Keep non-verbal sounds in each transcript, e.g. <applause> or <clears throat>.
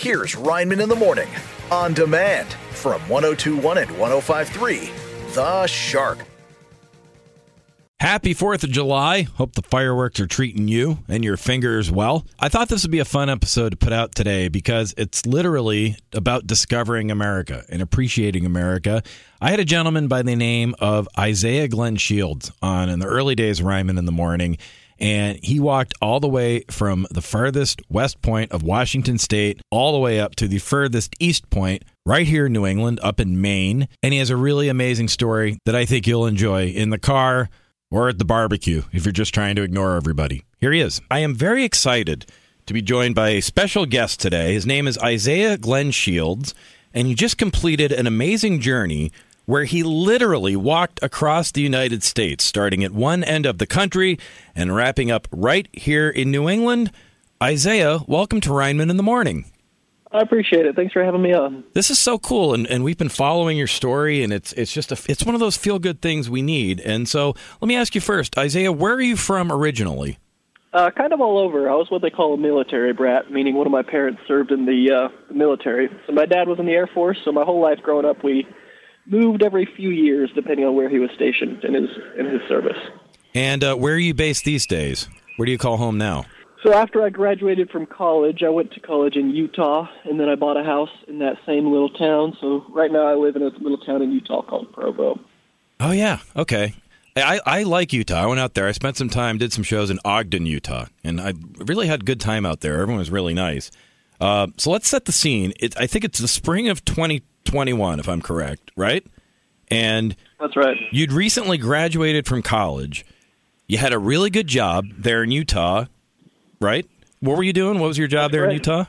Here's Reinman in the Morning on demand from 1021 and 1053. The Shark. Happy 4th of July. Hope the fireworks are treating you and your fingers well. I thought this would be a fun episode to put out today because it's literally about discovering America and appreciating America. I had a gentleman by the name of Isaiah Glen Shields on in the early days Reinman in the Morning, and he walked all the way from the farthest west point of Washington State all the way up to the furthest east point right here in New England, up in Maine. And he has a really amazing story that I think you'll enjoy in the car or at the barbecue if you're just trying to ignore everybody. Here he is. I am very excited to be joined by a special guest today. His name is Isaiah Glen Shields, and he just completed an amazing journey where he literally walked across the United States, starting at one end of the country and wrapping up right here in New England. Isaiah, welcome to Reinman in the Morning. I appreciate it. Thanks for having me on. This is so cool, and, and we've been following your story, and it's it's just a it's one of those feel good things we need. And so, let me ask you first, Isaiah, where are you from originally? Uh, kind of all over. I was what they call a military brat, meaning one of my parents served in the uh, military. So my dad was in the Air Force. So my whole life growing up, we moved every few years, depending on where he was stationed in his in his service. And uh, where are you based these days? Where do you call home now? So after I graduated from college, I went to college in Utah, and then I bought a house in that same little town. So right now I live in a little town in Utah called Provo. Oh yeah, okay. I, I like Utah. I went out there. I spent some time, did some shows in Ogden, Utah, and I really had a good time out there. Everyone was really nice. Uh, so let's set the scene. It, I think it's the spring of 2021, if I'm correct, right? And that's right. You'd recently graduated from college. You had a really good job there in Utah right? What were you doing? What was your job That's there right. in Utah?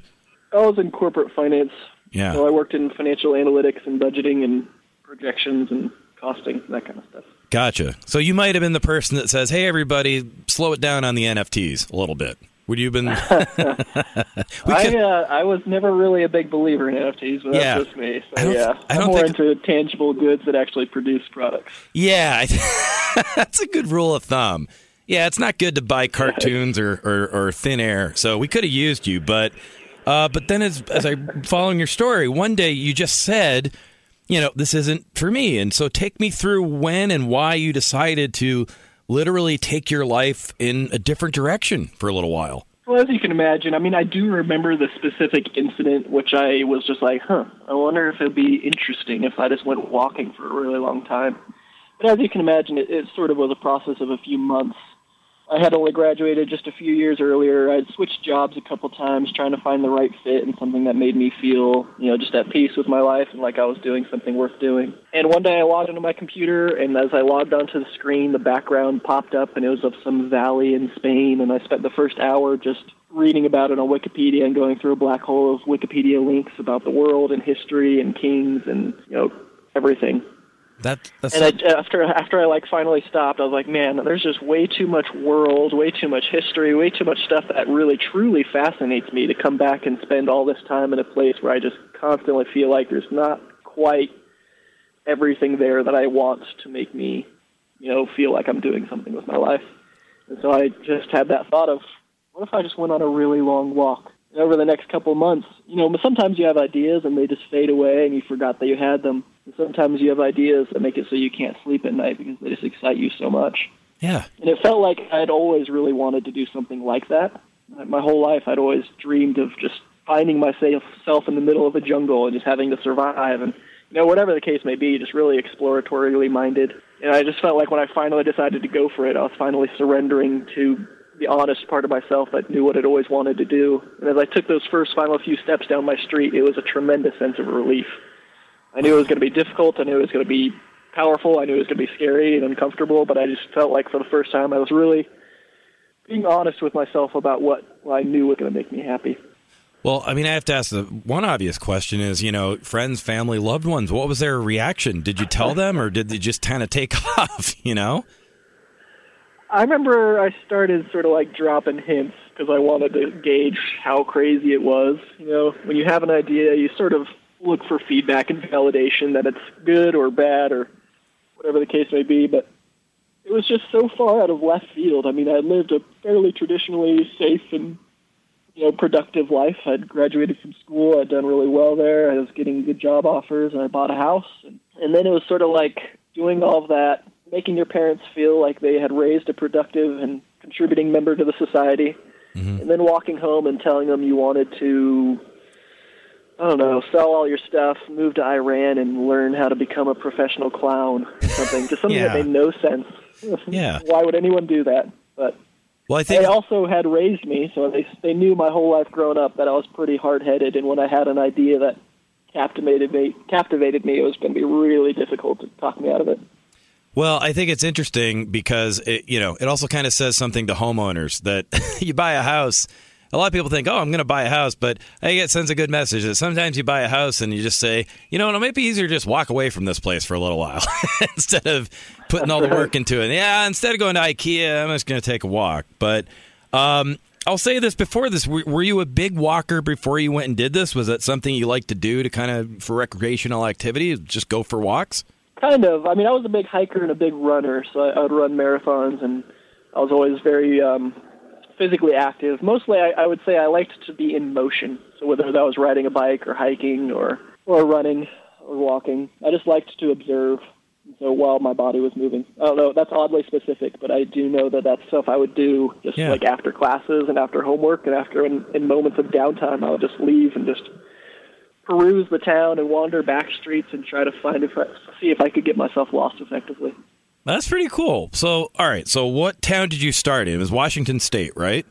I was in corporate finance. Yeah. So I worked in financial analytics and budgeting and projections and costing, that kind of stuff. Gotcha. So you might have been the person that says, "Hey, everybody, slow it down on the NFTs a little bit." Would you have been? <laughs> <laughs> I uh, I was never really a big believer in NFTs, but Yeah. that's just me. I So don't- yeah, I don't am more think- into tangible goods that actually produce products. yeah, <laughs> that's a good rule of thumb. Yeah, it's not good to buy cartoons or, or, or thin air. So we could have used you, but uh, but then as as I following your story, one day you just said, you know, this isn't for me, and so take me through when and why you decided to literally take your life in a different direction for a little while. Well, as you can imagine, I mean, I do remember the specific incident, which I was just like, huh, I wonder if it'd be interesting if I just went walking for a really long time. But as you can imagine, it, it sort of was a process of a few months. I had only graduated just a few years earlier. I'd switched jobs a couple times trying to find the right fit and something that made me feel, you know, just at peace with my life and like I was doing something worth doing. And one day I logged into my computer, and as I logged onto the screen, the background popped up, and it was of some valley in Spain. And I spent the first hour just reading about it on Wikipedia and going through a black hole of Wikipedia links about the world and history and kings and you know everything. That that's And I, after after I like finally stopped, I was like, man, there's just way too much world, way too much history, way too much stuff that really truly fascinates me to come back and spend all this time in a place where I just constantly feel like there's not quite everything there that I want to make me, you know, feel like I'm doing something with my life. And so I just had that thought of, what if I just went on a really long walk? And over the next couple of months, you know, sometimes you have ideas and they just fade away and you forgot that you had them. Sometimes you have ideas that make it so you can't sleep at night because they just excite you so much. yeah. And it felt like I'd always really wanted to do something like that. My whole life, I'd always dreamed of just finding myself in the middle of a jungle and just having to survive. And, you know, whatever the case may be, just really exploratorily minded. And I just felt like when I finally decided to go for it, I was finally surrendering to the honest part of myself that knew what I'd always wanted to do. And as I took those first final few steps down my street, it was a tremendous sense of relief. I knew it was going to be difficult. I knew it was going to be powerful. I knew it was going to be scary and uncomfortable, but I just felt like for the first time I was really being honest with myself about what I knew was going to make me happy. Well, I mean, I have to ask the one obvious question is, you know, friends, family, loved ones. What was their reaction? Did you tell them, or did they just kind of take <laughs> off? You know? I remember I started sort of like dropping hints because I wanted to gauge how crazy it was. You know, when you have an idea, you sort of look for feedback and validation that it's good or bad or whatever the case may be. But it was just so far out of left field. I mean, I lived a fairly traditionally safe and you know productive life. I'd graduated from school. I'd done really well there. I was getting good job offers, and I bought a house. And, and then it was sort of like doing all of that, making your parents feel like they had raised a productive and contributing member to the society, mm-hmm. and then walking home and telling them you wanted to I don't know, sell all your stuff, move to Iran, and learn how to become a professional clown or something. Just something yeah. that made no sense. Yeah. <laughs> Why would anyone do that? But well, I think they also had raised me, so they they knew my whole life growing up that I was pretty hard headed, and when I had an idea that captivated me, captivated me, it was going to be really difficult to talk me out of it. Well, I think it's interesting because it, you know it also kind of says something to homeowners that <laughs> you buy a house a lot of people think, oh, I'm going to buy a house, but I get sends a good message that sometimes you buy a house and you just say, you know, it might be easier to just walk away from this place for a little while <laughs> instead of putting all the work into it. Yeah, instead of going to IKEA, I'm just going to take a walk. But um, I'll say this before this: were you a big walker before you went and did this? Was that something you like to do to kind of for recreational activity? Just go for walks? Kind of. I mean, I was a big hiker and a big runner, so I would run marathons, and I was always very um, physically active. Mostly, I, I would say I liked to be in motion. So whether that was riding a bike or hiking or or running or walking, I just liked to observe. So while my body was moving, I don't know. That's oddly specific, but I do know that that's stuff I would do just yeah. like after classes and after homework and after in, in moments of downtime. I would just leave and just peruse the town and wander back streets and try to find if I, see if I could get myself lost effectively. That's pretty cool. So, all right. So, what town did you start in? It was Washington State, right?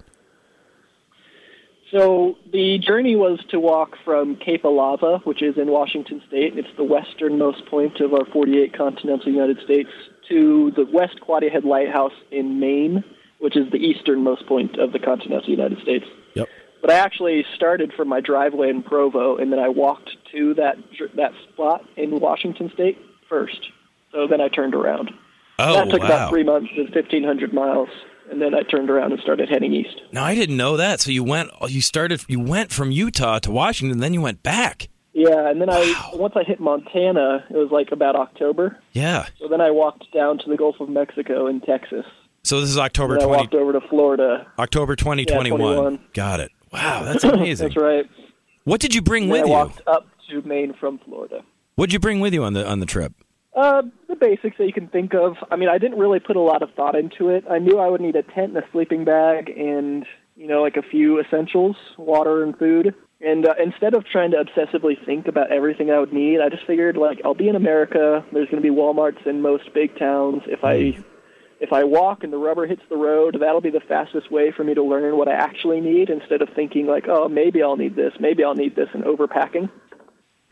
So, the journey was to walk from Cape Alava, which is in Washington State. It's the westernmost point of our 48 continental United States, to the West Quoddy Head Lighthouse in Maine, which is the easternmost point of the continental United States. Yep. But I actually started from my driveway in Provo, and then I walked to that that spot in Washington State first. So then I turned around. Oh, that took wow. about three months and 1,500 miles. And then I turned around and started heading east. No, I didn't know that. So you went, you started, you went from Utah to Washington, then you went back. Yeah, and then wow. I once I hit Montana, it was like about October. Yeah. So then I walked down to the Gulf of Mexico in Texas. So this is October. And 20, I walked over to Florida. October 2021. Yeah, Got it. Wow, <laughs> that's amazing. that's right. What did you bring with I you? I walked up to Maine from Florida. What did you bring with you on the on the trip? Uh, the basics that you can think of. I mean, I didn't really put a lot of thought into it. I knew I would need a tent and a sleeping bag and, you know, like a few essentials, water and food. And uh, instead of trying to obsessively think about everything I would need, I just figured like I'll be in America. There's going to be WalMarts in most big towns. If I if I walk and the rubber hits the road, that'll be the fastest way for me to learn what I actually need instead of thinking like, oh, maybe I'll need this, maybe I'll need this, and overpacking.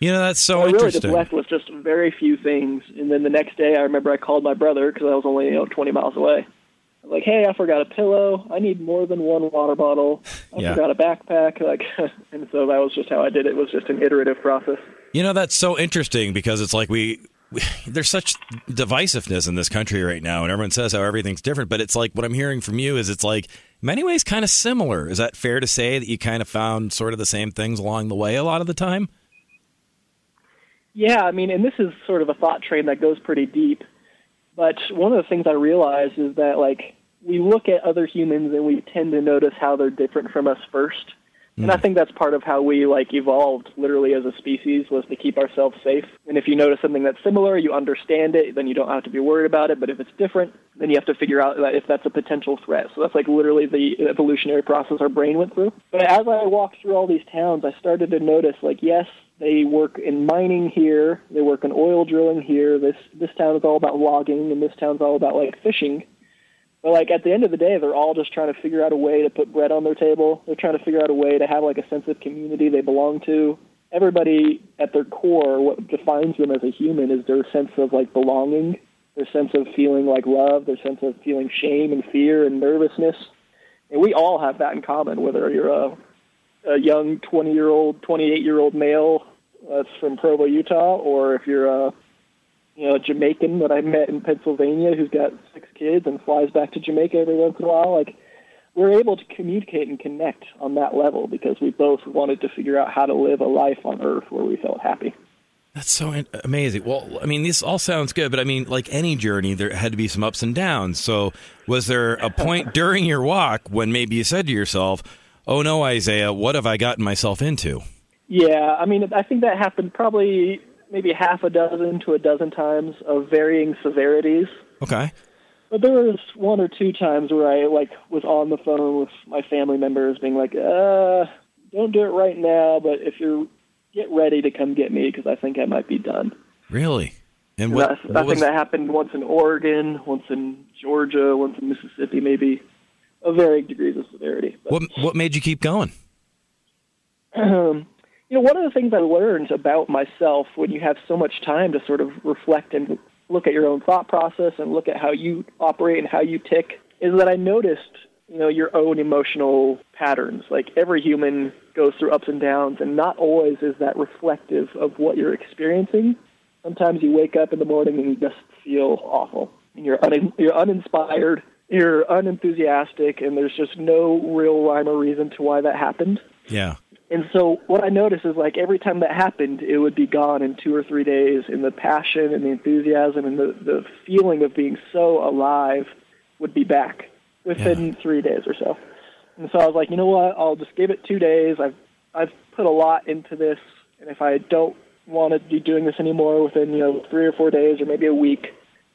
You know, that's so I interesting. really just left with just very few things. And then the next day, I remember I called my brother because I was only, you know, 20 miles away. I was like, hey, I forgot a pillow. I need more than one water bottle. I yeah. forgot a backpack. <laughs> Like, and so that was just how I did it. It was just an iterative process. You know, that's so interesting because it's like we, we <laughs> there's such divisiveness in this country right now, and everyone says how everything's different. But it's like what I'm hearing from you is it's like many ways kind of similar. Is that fair to say that you kind of found sort of the same things along the way a lot of the time? Yeah, I mean, and this is sort of a thought train that goes pretty deep. But one of the things I realize is that, like, we look at other humans and we tend to notice how they're different from us first. And I hmm. think that's part of how we, like, evolved literally as a species was to keep ourselves safe. And if you notice something that's similar, you understand it, then you don't have to be worried about it. But if it's different, then you have to figure out that if that's a potential threat. So that's, like, literally the evolutionary process our brain went through. But as I walked through all these towns, I started to notice, like, yes, they work in mining here. They work in oil drilling here. This this town is all about logging, and this town's all about like fishing. Like at the end of the day, they're all just trying to figure out a way to put bread on their table. They're trying to figure out a way to have like a sense of community they belong to. Everybody at their core, what defines them as a human is their sense of like belonging, their sense of feeling like love, their sense of feeling shame and fear and nervousness. And we all have that in common, whether you're a a young 20 year old, 28 year old male that's from Provo, Utah, or if you're a you know a Jamaican that I met in Pennsylvania who's got six kids and flies back to Jamaica every once in a while, like we're able to communicate and connect on that level because we both wanted to figure out how to live a life on Earth where we felt happy. That's so amazing. Well, I mean, this all sounds good, but I mean, like any journey, there had to be some ups and downs. So, was there a point <laughs> during your walk when maybe you said to yourself, oh no, Isaiah, what have I gotten myself into? Yeah, I mean, I think that happened probably maybe half a dozen to a dozen times of varying severities. Okay. But there was one or two times where I like was on the phone with my family members, being like, "Uh, don't do it right now, but if you're get ready to come get me because I think I might be done." Really? And And what, I, I what think was, that happened once in Oregon, once in Georgia, once in Mississippi, maybe of varying degrees of severity. But, what what made you keep going? <clears throat> um, you know, one of the things I learned about myself when you have so much time to sort of reflect and look at your own thought process and look at how you operate and how you tick is that I noticed, you know, your own emotional patterns. Like every human goes through ups and downs, and not always is that reflective of what you're experiencing. Sometimes you wake up in the morning and you just feel awful, and you're un- you're uninspired, you're unenthusiastic, and there's just no real rhyme or reason to why that happened. Yeah. And so what I noticed is like every time that happened, it would be gone in two or three days, and the passion and the enthusiasm and the, the feeling of being so alive would be back within three days or so. And so I was like, you know what? I'll just give it two days. I've I've put a lot into this, and if I don't want to be doing this anymore within you know three or four days or maybe a week,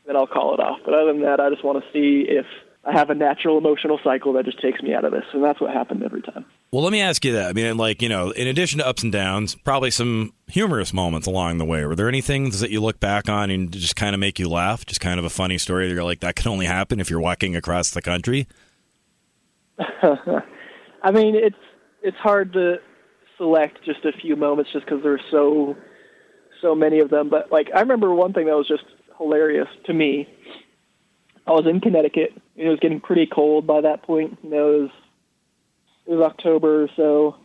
then I'll call it off. But other than that, I just want to see if I have a natural emotional cycle that just takes me out of this, and that's what happened every time. Well, let me ask you that. I mean, like, you know, in addition to ups and downs, probably some humorous moments along the way. Were there any things that you look back on and just kind of make you laugh? Just kind of a funny story that you're like, that can only happen if you're walking across the country? <laughs> I mean, it's it's hard to select just a few moments just because there's so so many of them. But like, I remember one thing that was just hilarious to me. I was in Connecticut. And it was getting pretty cold by that point. You know, it was it was October or so,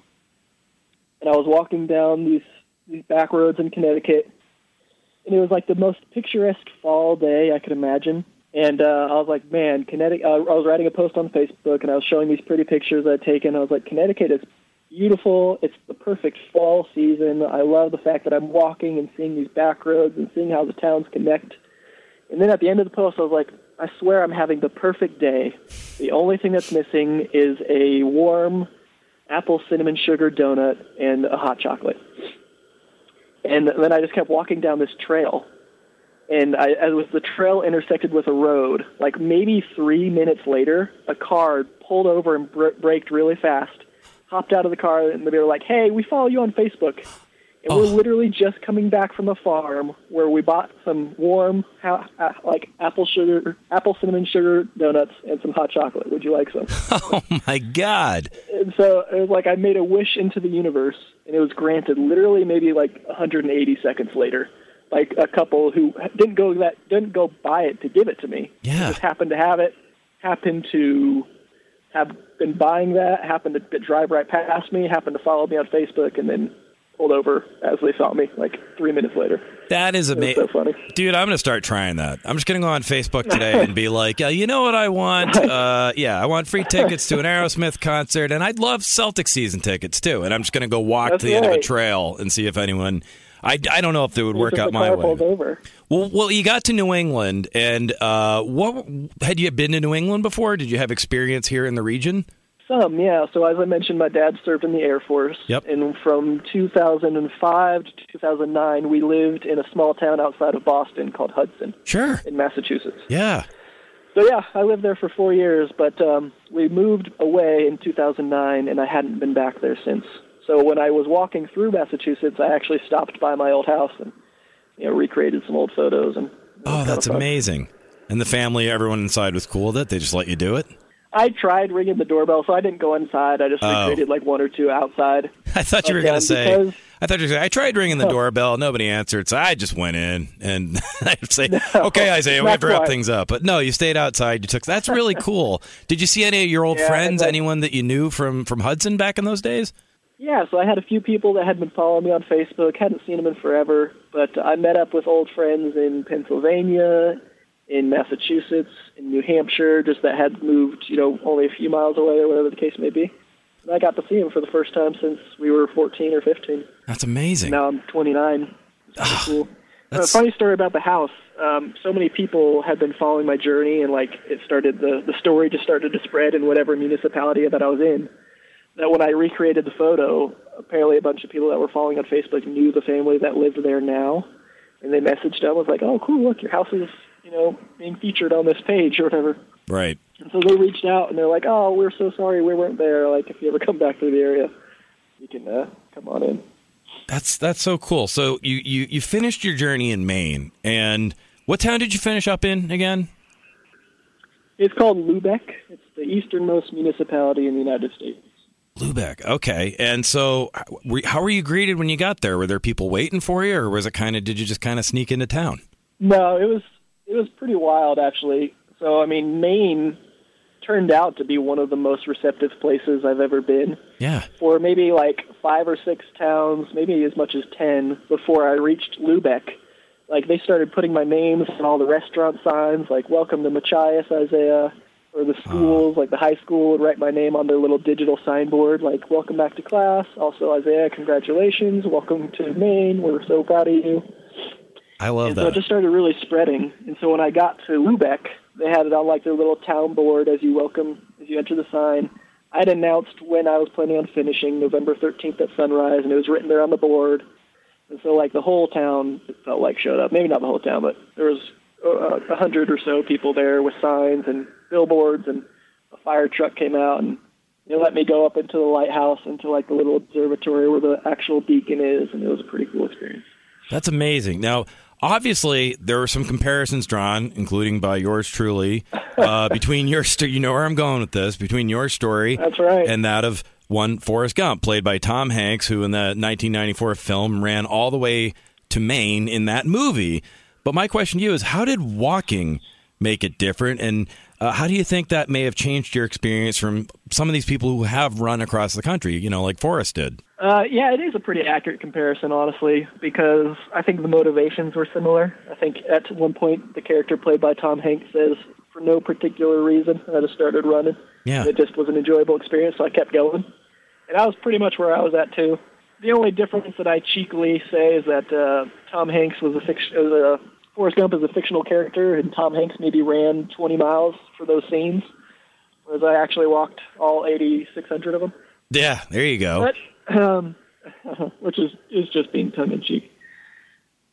and I was walking down these these back roads in Connecticut, and it was like the most picturesque fall day I could imagine. And uh, I was like, man, Connecticut. Uh, I was writing a post on Facebook, and I was showing these pretty pictures I'd taken. I was like, Connecticut is beautiful. It's the perfect fall season. I love the fact that I'm walking and seeing these back roads and seeing how the towns connect. And then at the end of the post, I was like, I swear I'm having the perfect day. The only thing that's missing is a warm apple cinnamon sugar donut and a hot chocolate. And then I just kept walking down this trail. And I, as was the trail intersected with a road, like maybe three minutes later, a car pulled over and br- braked really fast, hopped out of the car, and they were like, "Hey, we follow you on Facebook." And Oh. we're literally just coming back from a farm where we bought some warm, ha- uh, like apple sugar, apple cinnamon sugar donuts and some hot chocolate. Would you like some? <laughs> Oh, my God. and so it was like I made a wish into the universe, and it was granted literally maybe like 180 seconds later. Like a couple who didn't go that didn't go buy it to give it to me. Yeah. just happened to have it, happened to have been buying that, happened to drive right past me, happened to follow me on Facebook, and then pulled over as they saw me like three minutes later. That is amazing. so funny. Dude, I'm going to start trying that. I'm just going to go on Facebook today <laughs> and be like, yeah, you know what I want? Uh, yeah, I want free tickets to an Aerosmith concert, and I'd love Celtic season tickets too. And I'm just going to go walk That's to the end of a trail and see if anyone. I, I don't know if they would work out my way. pulled over. Well, well, you got to New England, and uh, what had you been to New England before? Did you have experience here in the region? Some, yeah. So as I mentioned, my dad served in the Air Force. Yep. And from 2005 to 2009, we lived in a small town outside of Boston called Hudson Sure. in Massachusetts. Yeah. So yeah, I lived there for four years, but um, we moved away in 2009, and I hadn't been back there since. So when I was walking through Massachusetts, I actually stopped by my old house and you know recreated some old photos. And Oh, that's amazing. And the family, everyone inside was cool with it. They just let you do it. I tried ringing the doorbell, so I didn't go inside. I just Oh. like one or two outside. <laughs> I thought you were going to say. because- I thought you were gonna say, I tried ringing the oh. doorbell. Nobody answered, so I just went in and <laughs> I'd say, "Okay, Isaiah, we have to wrap things up." But no, you stayed outside. You took. That's really <laughs> cool. Did you see any of your old Yeah, friends? I- Anyone that you knew from from Hudson back in those days? Yeah, so I had a few people that had been following me on Facebook, hadn't seen them in forever, but I met up with old friends in Pennsylvania, in Massachusetts, in New Hampshire, just that had moved, you know, only a few miles away or whatever the case may be. And I got to see them for the first time since we were 14 or 15. That's amazing. Now I'm 29. It's cool. And a funny story about the house. Um, so many people had been following my journey, and like it started the the story just started to spread in whatever municipality that I was in. that when I recreated the photo, apparently a bunch of people that were following on Facebook knew the family that lived there now, and they messaged them was like, "Oh, cool! Look, your house is you know being featured on this page or whatever." Right. And so they reached out and they're like, "Oh, we're so sorry we weren't there. Like, if you ever come back to the area, you can uh, come on in." That's that's so cool. So you, you you finished your journey in Maine, and what town did you finish up in again? It's called Lubec. It's the easternmost municipality in the United States. Lubec. Okay. And so, how were you greeted when you got there? Were there people waiting for you, or was it kind of? Did you just kind of sneak into town? No, it was it was pretty wild actually. So I mean, Maine turned out to be one of the most receptive places I've ever been. Yeah. For maybe like five or six towns, maybe as much as ten, before I reached Lubec. Like they started putting my names on all the restaurant signs, like "Welcome to Machias, Isaiah." Or the schools, like the high school, would write my name on their little digital signboard, like "Welcome back to class." Also, Isaiah, congratulations, welcome to Maine. We're so proud of you. I love and that. so it just started really spreading. And so when I got to Lubec, they had it on like their little town board as you welcome, as you enter the sign. I had announced when I was planning on finishing, November 13th at sunrise, and it was written there on the board. And so like the whole town, it felt like showed up. Maybe not the whole town, but there was uh, a hundred or so people there with signs and billboards, and a fire truck came out and they let me go up into the lighthouse, into like the little observatory where the actual beacon is, and it was a pretty cool experience. That's amazing. Now, obviously, there were some comparisons drawn, including by yours truly, uh, <laughs> between your story. you know where I'm going with this, between your story That's right. and that of one Forrest Gump, played by Tom Hanks, who in the 1994 film ran all the way to Maine in that movie. But my question to you is, how did walking make it different, and uh, how do you think that may have changed your experience from some of these people who have run across the country, you know, like Forrest did? Uh, yeah, it is a pretty accurate comparison, honestly, because I think the motivations were similar. I think at one point the character played by Tom Hanks says, for no particular reason, I just started running. Yeah. It just was an enjoyable experience, so I kept going. And I was pretty much where I was at, too. The only difference that I cheekily say is that uh, Tom Hanks was a fiction, was a Forrest Gump is a fictional character, and Tom Hanks maybe ran 20 miles for those scenes, whereas I actually walked all 8,600 of them. Yeah, there you go. But, um, <laughs> which is is just being tongue in cheek.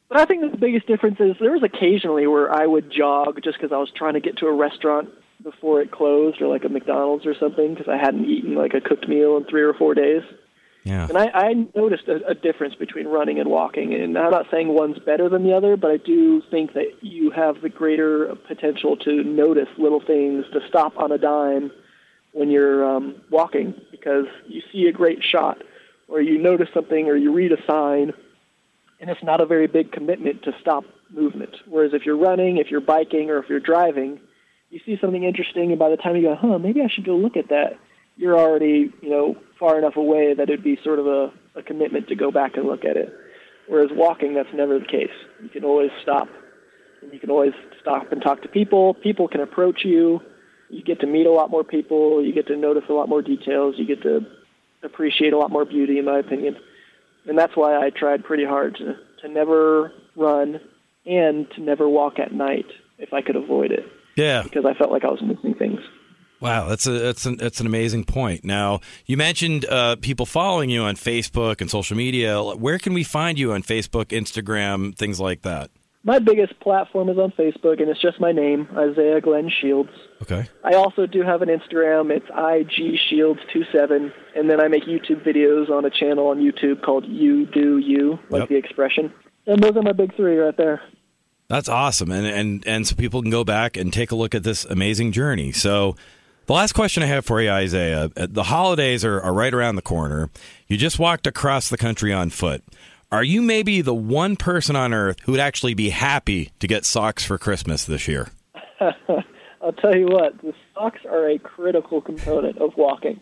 But I think the biggest difference is there was occasionally where I would jog just because I was trying to get to a restaurant before it closed, or like a McDonald's or something, because I hadn't eaten like a cooked meal in three or four days. Yeah. And I, I noticed a, a difference between running and walking. And I'm not saying one's better than the other, but I do think that you have the greater potential to notice little things, to stop on a dime when you're um, walking, because you see a great shot, or you notice something, or you read a sign, and it's not a very big commitment to stop movement. Whereas if you're running, if you're biking, or if you're driving, you see something interesting, and by the time you go, huh, maybe I should go look at that, you're already, you know, far enough away that it'd be sort of a, a commitment to go back and look at it. Whereas walking, that's never the case. You can always stop. And you can always stop and talk to people. People can approach you. You get to meet a lot more people. You get to notice a lot more details. You get to appreciate a lot more beauty, in my opinion. And that's why I tried pretty hard to, to never run and to never walk at night if I could avoid it Yeah. because I felt like I was missing things. Wow, that's a that's an that's an amazing point. Now, you mentioned uh, people following you on Facebook and social media. Where can we find you on Facebook, Instagram, things like that? My biggest platform is on Facebook, and it's just my name, Isaiah Glen Shields. Okay. I also do have an Instagram. It's igshields27, and then I make YouTube videos on a channel on YouTube called You Do You, like Yep. the expression. And those are my big three right there. That's awesome, and and and so people can go back and take a look at this amazing journey. So, the last question I have for you, Isaiah, uh, the holidays are, are right around the corner. You just walked across the country on foot. Are you maybe the one person on earth who would actually be happy to get socks for Christmas this year? <laughs> I'll tell you what, the socks are a critical component of walking.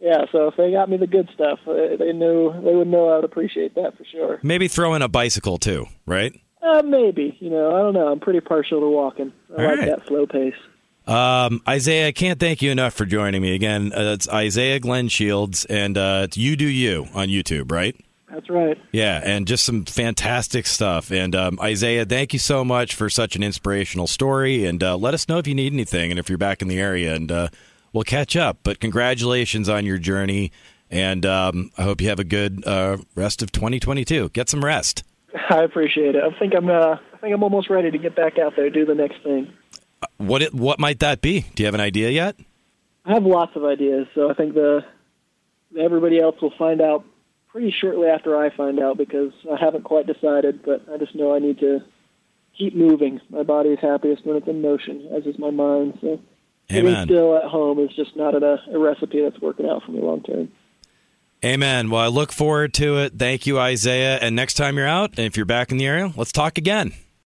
Yeah, so if they got me the good stuff, uh, they knew they would know I would appreciate that for sure. Maybe throw in a bicycle too, right? Uh, maybe, you know, I don't know. I'm pretty partial to walking. I All like right. that slow pace. Um, Isaiah, I can't thank you enough for joining me again. Uh, it's Isaiah Glen Shields, and uh, it's You Do You on YouTube, right? That's right. Yeah, and just some fantastic stuff. And um, Isaiah, thank you so much for such an inspirational story. And uh, let us know if you need anything and if you're back in the area, and uh, we'll catch up. But congratulations on your journey, And um, I hope you have a good uh, rest of 2022. Get some rest. <laughs> I appreciate it. I think I'm. Uh, I think I'm almost ready to get back out there do the next thing. What it, what might that be? Do you have an idea yet? I have lots of ideas, so I think the everybody else will find out pretty shortly after I find out because I haven't quite decided. But I just know I need to keep moving. My body is happiest when it's in motion, as is my mind. So Amen. still at home is just not a, a recipe that's working out for me long term. Amen. Well, I look forward to it. Thank you, Isaiah. And next time you're out, and if you're back in the area, let's talk again.